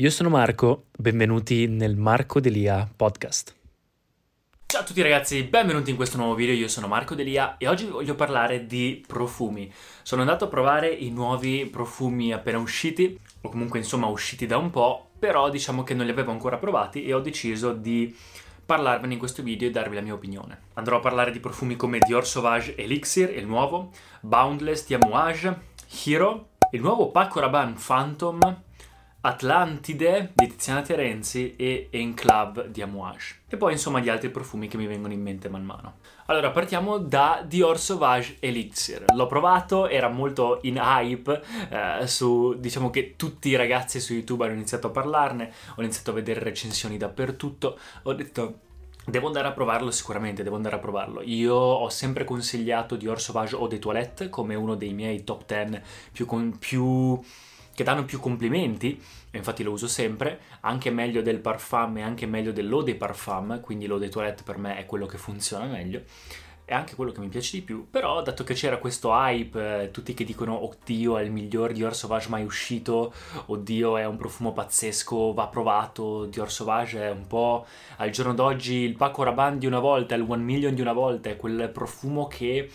Io sono Marco, benvenuti nel Marco Delia podcast. Ciao a tutti ragazzi, benvenuti in questo nuovo video, io sono Marco Delia e oggi vi voglio parlare di profumi. Sono andato a provare i nuovi profumi appena usciti, o comunque insomma usciti da un po', però diciamo che non li avevo ancora provati e ho deciso di parlarvene in questo video e darvi la mia opinione. Andrò a parlare di profumi come Dior Sauvage Elixir, il nuovo, Boundless di Amouage, Hero, il nuovo Paco Rabanne Phantom, Atlantide di Tiziana Terenzi e Enclave di Amouage. E poi insomma gli altri profumi che mi vengono in mente man mano. Allora partiamo da Dior Sauvage Elixir. L'ho provato, era molto in hype eh, su, diciamo che tutti i ragazzi su YouTube hanno iniziato a parlarne, ho iniziato a vedere recensioni dappertutto, ho detto Devo andare a provarlo sicuramente, devo andare a provarlo. Io ho sempre consigliato Dior Sauvage Eau de Toilette come uno dei miei top 10 più, con, più che danno più complimenti, e infatti lo uso sempre, anche meglio del parfum e anche meglio dell'eau de parfum, quindi l'eau de toilette per me è quello che funziona meglio, è anche quello che mi piace di più, però dato che c'era questo hype, eh, tutti che dicono oddio è il miglior Dior Sauvage mai uscito, oddio è un profumo pazzesco, va provato, Dior Sauvage è un po' al giorno d'oggi il Paco Rabanne di una volta, il One Million di una volta, è quel profumo che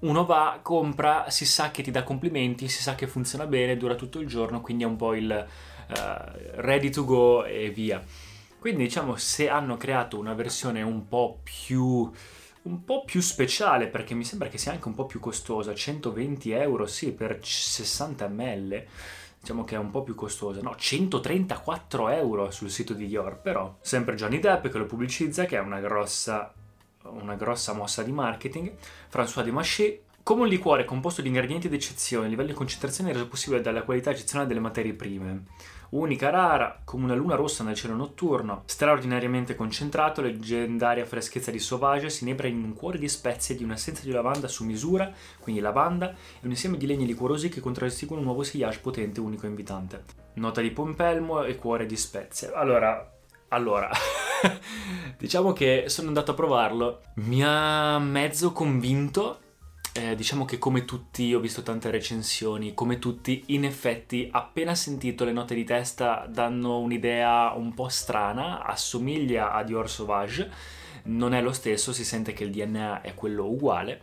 uno va, compra, si sa che ti dà complimenti, si sa che funziona bene, dura tutto il giorno, quindi è un po' il uh, ready to go e via. Quindi diciamo se hanno creato una versione un po' più un po' più speciale perché mi sembra che sia anche un po' più costosa 120 euro sì per 60 ml diciamo che è un po' più costosa no 134 euro sul sito di Dior però sempre Johnny Depp che lo pubblicizza che è una grossa una grossa mossa di marketing, François de Maché, come un liquore composto di ingredienti d'eccezione, il livello di concentrazione è reso possibile dalla qualità eccezionale delle materie prime. Unica, rara, come una luna rossa nel cielo notturno, straordinariamente concentrato, leggendaria freschezza di Sauvage si inebra in un cuore di spezie di un'essenza di lavanda su misura, quindi lavanda, e un insieme di legni liquorosi che contraddistinguono un nuovo sillage potente, unico e invitante. Nota di pompelmo e cuore di spezie. Allora, allora, diciamo che sono andato a provarlo, mi ha mezzo convinto. Eh, diciamo che come tutti, ho visto tante recensioni, come tutti, in effetti, appena sentito le note di testa, danno un'idea un po' strana, assomiglia a Dior Sauvage, non è lo stesso, si sente che il DNA è quello uguale.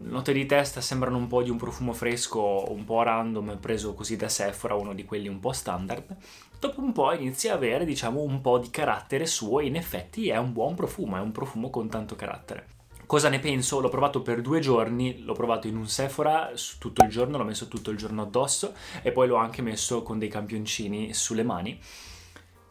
Note di testa sembrano un po' di un profumo fresco, un po' random, preso così da Sephora, uno di quelli un po' standard. Dopo un po' inizia a avere, diciamo, un po' di carattere suo e in effetti è un buon profumo, è un profumo con tanto carattere. Cosa ne penso? L'ho provato per due giorni, l'ho provato in un Sephora tutto il giorno, l'ho messo tutto il giorno addosso e poi l'ho anche messo con dei campioncini sulle mani.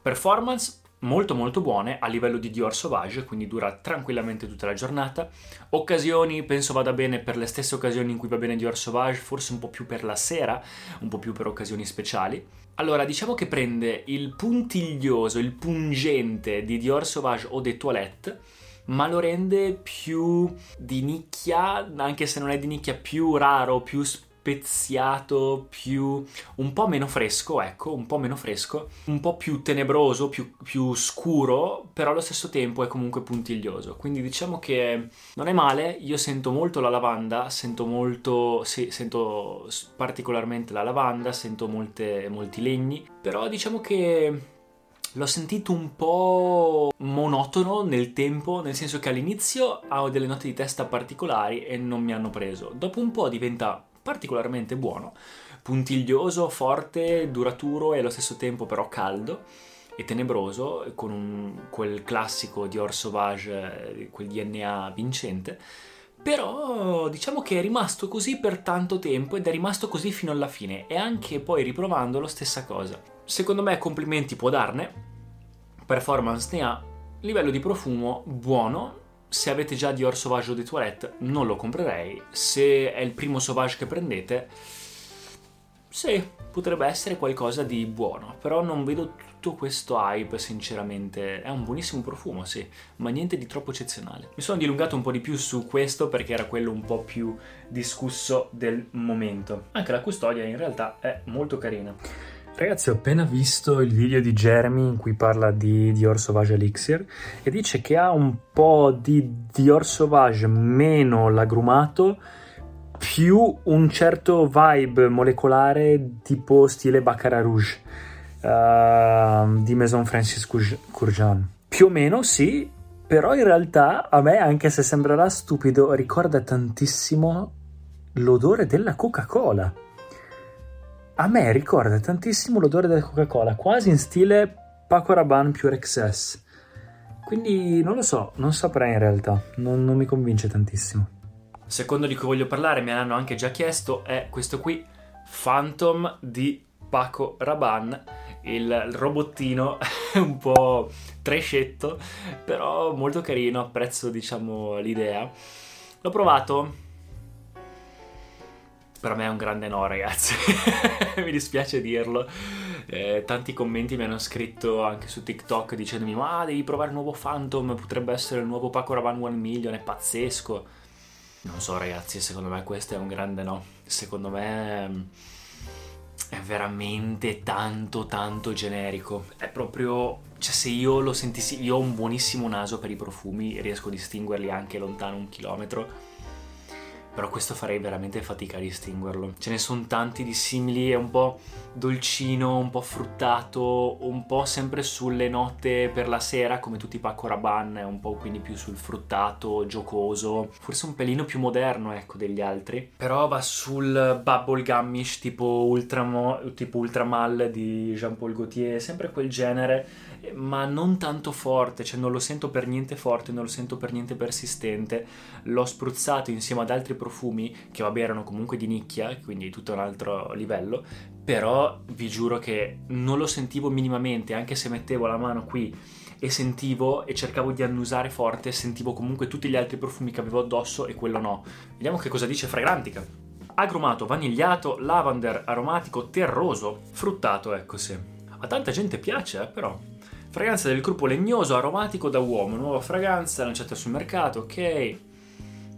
Performance molto molto buone a livello di Dior Sauvage, quindi dura tranquillamente tutta la giornata. Occasioni, penso vada bene per le stesse occasioni in cui va bene Dior Sauvage, forse un po' più per la sera, un po' più per occasioni speciali. Allora, diciamo che prende il puntiglioso, il pungente di Dior Sauvage o de Toilette, ma lo rende più di nicchia, anche se non è di nicchia, più raro, più speciale speziato, più un po' meno fresco, ecco, un po' meno fresco, un po' più tenebroso, più, più scuro, però allo stesso tempo è comunque puntiglioso. Quindi diciamo che non è male, io sento molto la lavanda, sento molto, sì, sento particolarmente la lavanda, sento molte, molti legni, però diciamo che L'ho sentito un po' monotono nel tempo, nel senso che all'inizio ho delle note di testa particolari e non mi hanno preso. Dopo un po' diventa particolarmente buono, puntiglioso, forte, duraturo e allo stesso tempo però caldo e tenebroso, con un, quel classico Dior Sauvage, eh, quel DNA vincente. Però diciamo che è rimasto così per tanto tempo ed è rimasto così fino alla fine e anche poi riprovando stessa cosa. Secondo me complimenti può darne, performance ne ha, livello di profumo buono, se avete già Dior Sauvage de Toilette non lo comprerei, se è il primo Sauvage che prendete, sì, potrebbe essere qualcosa di buono, però non vedo tutto questo hype sinceramente, è un buonissimo profumo sì, ma niente di troppo eccezionale. Mi sono dilungato un po' di più su questo perché era quello un po' più discusso del momento. Anche la custodia in realtà è molto carina. Ragazzi, ho appena visto il video di Jeremy in cui parla di Dior Sauvage Elixir e dice che ha un po' di Dior Sauvage meno lagrumato più un certo vibe molecolare tipo stile Baccarat Rouge. uh, di Maison Francis Courjean. Più o meno sì, però in realtà a me, anche se sembrerà stupido, ricorda tantissimo l'odore della Coca-Cola. A me ricorda tantissimo l'odore della Coca-Cola, quasi in stile Paco Rabanne Pure XS. Quindi non lo so, non saprei in realtà, non, non mi convince tantissimo. Secondo di cui voglio parlare, me l'hanno anche già chiesto, è questo qui, Phantom di Paco Rabanne, il robottino un po' trescetto, però molto carino, apprezzo diciamo l'idea. L'ho provato, per me è un grande no ragazzi, mi dispiace dirlo. Eh, tanti commenti mi hanno scritto anche su TikTok dicendomi ma devi provare il nuovo Phantom, potrebbe essere il nuovo Paco Rabanne One Million, è pazzesco. Non so ragazzi, secondo me questo è un grande no. Secondo me è veramente tanto tanto generico. È proprio, cioè se io lo sentissi, io ho un buonissimo naso per i profumi, riesco a distinguerli anche lontano un chilometro però questo farei veramente fatica a distinguerlo. Ce ne sono tanti di simili, è un po' dolcino, un po' fruttato, un po' sempre sulle note per la sera, come tutti i Paco Rabanne, un po' quindi più sul fruttato, giocoso, forse un pelino più moderno, ecco, degli altri. Però va sul bubblegummish tipo, Ultramo, tipo Ultramal di Jean-Paul Gaultier, sempre quel genere, ma non tanto forte, cioè non lo sento per niente forte, non lo sento per niente persistente. L'ho spruzzato insieme ad altri profumi che vabbè erano comunque di nicchia, quindi tutto un altro livello, però vi giuro che non lo sentivo minimamente, anche se mettevo la mano qui e sentivo e cercavo di annusare forte, sentivo comunque tutti gli altri profumi che avevo addosso e quello no. Vediamo che cosa dice Fragrantica. Agrumato, vanigliato, lavender, aromatico, terroso, fruttato, ecco sì. A tanta gente piace, eh, però. Fragranza del gruppo legnoso, aromatico da uomo, nuova fragranza lanciata sul mercato, ok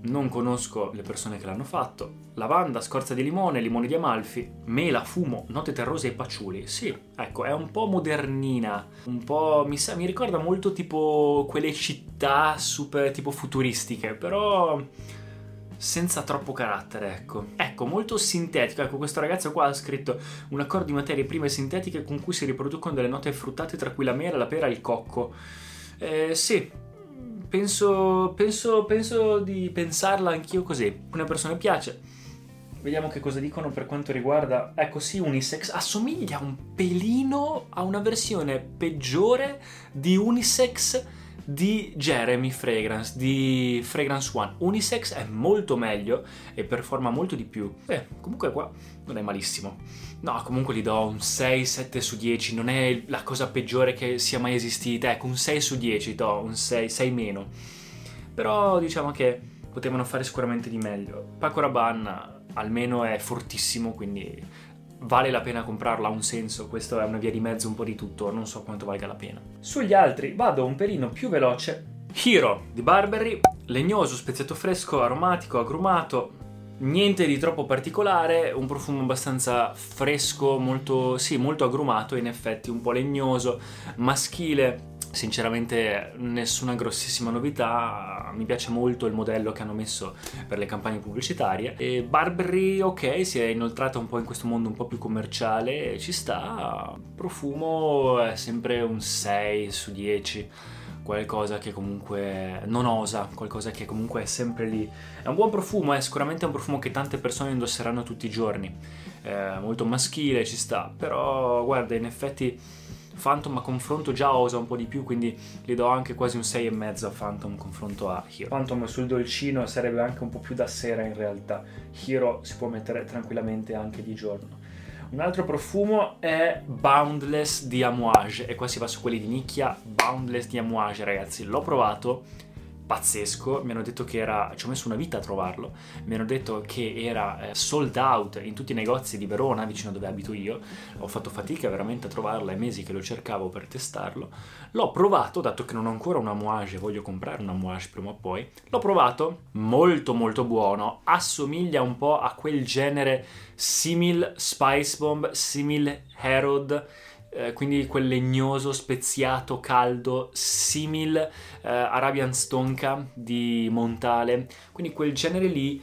non conosco le persone che l'hanno fatto. Lavanda, scorza di limone, limone di Amalfi, mela, fumo, note terrose e paciuli. Sì, ecco, è un po' modernina, un po' mi, sa, mi ricorda molto tipo quelle città super tipo futuristiche, però senza troppo carattere, ecco. Ecco, molto sintetico. Ecco, questo ragazzo qua ha scritto un accordo di materie prime sintetiche con cui si riproducono delle note fruttate tra cui la mela, la pera e il cocco. Eh, sì, penso, penso, penso di pensarla anch'io così. Una persona piace. Vediamo che cosa dicono per quanto riguarda. Ecco, sì, unisex assomiglia un pelino a una versione peggiore di unisex di Jeremy Fragrance, di Fragrance One. Unisex è molto meglio e performa molto di più. Beh, comunque qua non è malissimo. No, comunque gli do un 6-7 su 10, non è la cosa peggiore che sia mai esistita. Ecco, un 6 su 10 do, un 6, 6 meno. Però diciamo che potevano fare sicuramente di meglio. Paco Rabanne almeno è fortissimo, quindi vale la pena comprarla, ha un senso, questa è una via di mezzo un po' di tutto, non so quanto valga la pena. Sugli altri vado un pelino più veloce. Hero di Burberry, legnoso, speziato fresco, aromatico, agrumato, niente di troppo particolare, un profumo abbastanza fresco, molto, sì, molto agrumato in effetti, un po' legnoso, maschile, Sinceramente nessuna grossissima novità, mi piace molto il modello che hanno messo per le campagne pubblicitarie e Burberry ok si è inoltrata un po' in questo mondo un po' più commerciale, ci sta, profumo è sempre un 6 su 10 qualcosa che comunque non osa, qualcosa che comunque è sempre lì. È un buon profumo, è sicuramente un profumo che tante persone indosseranno tutti i giorni. È molto maschile, ci sta, però guarda, in effetti Phantom a confronto già osa un po' di più, quindi gli do anche quasi un 6,5 a Phantom confronto a Hero. Phantom sul dolcino sarebbe anche un po' più da sera in realtà. Hero si può mettere tranquillamente anche di giorno. Un altro profumo è Boundless di Amouage e qua si va su quelli di nicchia. Boundless di Amouage ragazzi, l'ho provato pazzesco, mi hanno detto che era, ci ho messo una vita a trovarlo, mi hanno detto che era eh, sold out in tutti i negozi di Verona, vicino dove abito io, ho fatto fatica veramente a trovarlo, è mesi che lo cercavo per testarlo, l'ho provato, dato che non ho ancora una Moage, voglio comprare una Moage prima o poi, l'ho provato, molto molto buono, assomiglia un po' a quel genere simil Spice Bomb, simil Herod, eh, quindi quel legnoso, speziato, caldo, simil eh, Arabian Stonka di Montale, quindi quel genere lì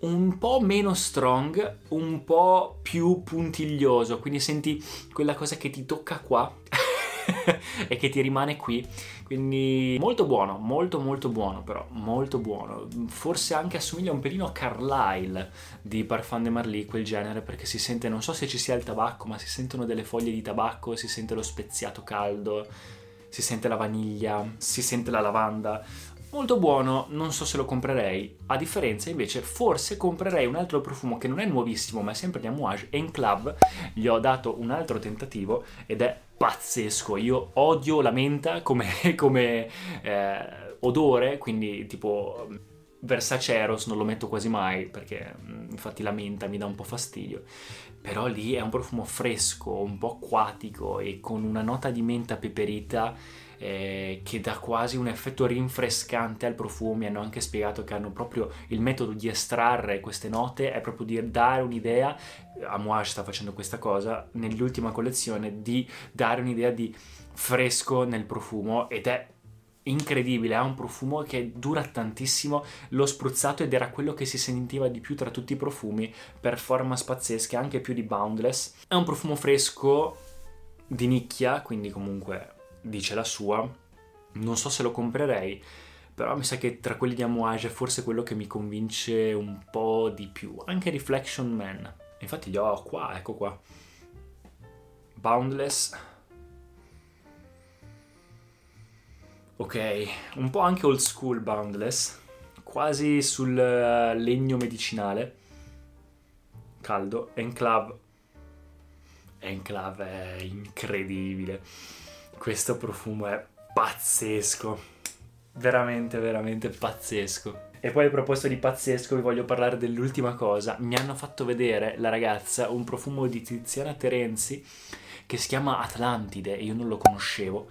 un po' meno strong, un po' più puntiglioso, quindi senti quella cosa che ti tocca qua e che ti rimane qui. Quindi molto buono, molto molto buono però, molto buono. Forse anche assomiglia un pelino a Carlyle di Parfum de Marly, quel genere, perché si sente, non so se ci sia il tabacco, ma si sentono delle foglie di tabacco, si sente lo speziato caldo, si sente la vaniglia, si sente la lavanda molto buono, non so se lo comprerei. A differenza invece, forse comprerei un altro profumo che non è nuovissimo, ma è sempre di Amouage, Enclave. Gli ho dato un altro tentativo ed è pazzesco. Io odio la menta come, come eh, odore, quindi tipo Versace Eros non lo metto quasi mai perché mm, infatti la menta mi dà un po' fastidio. Però lì è un profumo fresco, un po' acquatico e con una nota di menta peperita eh, che dà quasi un effetto rinfrescante al profumo. Mi hanno anche spiegato che hanno proprio il metodo di estrarre queste note, è proprio di dare un'idea. Amouage sta facendo questa cosa nell'ultima collezione di dare un'idea di fresco nel profumo ed è incredibile, ha un profumo che dura tantissimo, l'ho spruzzato ed era quello che si sentiva di più tra tutti i profumi, performance pazzesche, anche più di Boundless. È un profumo fresco di nicchia, quindi comunque dice la sua. Non so se lo comprerei, però mi sa che tra quelli di Amouage è forse quello che mi convince un po' di più. Anche Reflection Man. Infatti li ho qua, ecco qua. Boundless. Ok, un po' anche old school Boundless, quasi sul eh, legno medicinale. Caldo. Enclave. Enclave è incredibile questo profumo è pazzesco. Veramente, veramente pazzesco. E poi a proposito di pazzesco vi voglio parlare dell'ultima cosa. Mi hanno fatto vedere la ragazza un profumo di Tiziana Terenzi che si chiama Atlantide e io non lo conoscevo.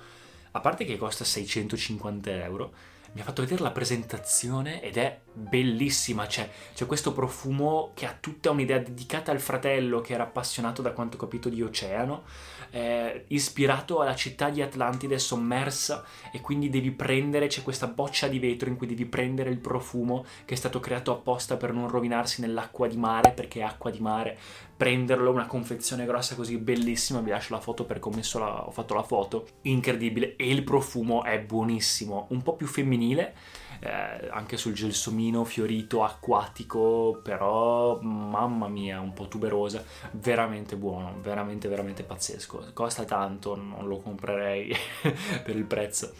A parte che costa 650 euro, mi ha fatto vedere la presentazione ed è bellissima. C'è, c'è, questo profumo che ha tutta un'idea dedicata al fratello che era appassionato, da quanto ho capito, di oceano eh, ispirato alla città di Atlantide sommersa e quindi devi prendere, c'è questa boccia di vetro in cui devi prendere il profumo che è stato creato apposta per non rovinarsi nell'acqua di mare perché è acqua di mare, prenderlo, una confezione grossa così bellissima, vi lascio la foto perché ho, la, ho fatto la foto, incredibile. E il profumo è buonissimo, un po' più femminile eh, anche sul gelsomino fiorito acquatico, però mamma mia, un po' tuberosa, veramente buono, veramente veramente pazzesco. Costa tanto, non lo comprerei per il prezzo,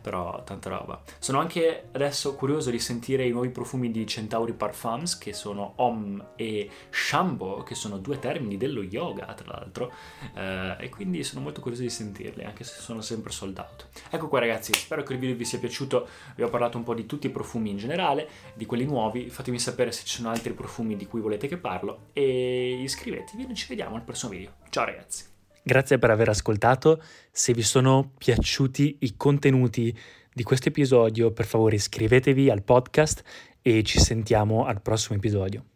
però tanta roba. Sono anche adesso curioso di sentire i nuovi profumi di Centauri Parfums che sono Om e Shambo, che sono due termini dello yoga, tra l'altro, eh, e quindi sono molto curioso di sentirli, anche se sono sempre sold out. Ecco qua ragazzi, spero che il video vi sia piaciuto, vi ho parlato un po' tutti i profumi in generale, di quelli nuovi, fatemi sapere se ci sono altri profumi di cui volete che parlo e iscrivetevi e noi ci vediamo al prossimo video. Ciao ragazzi! Grazie per aver ascoltato, se vi sono piaciuti i contenuti di questo episodio per favore iscrivetevi al podcast e ci sentiamo al prossimo episodio.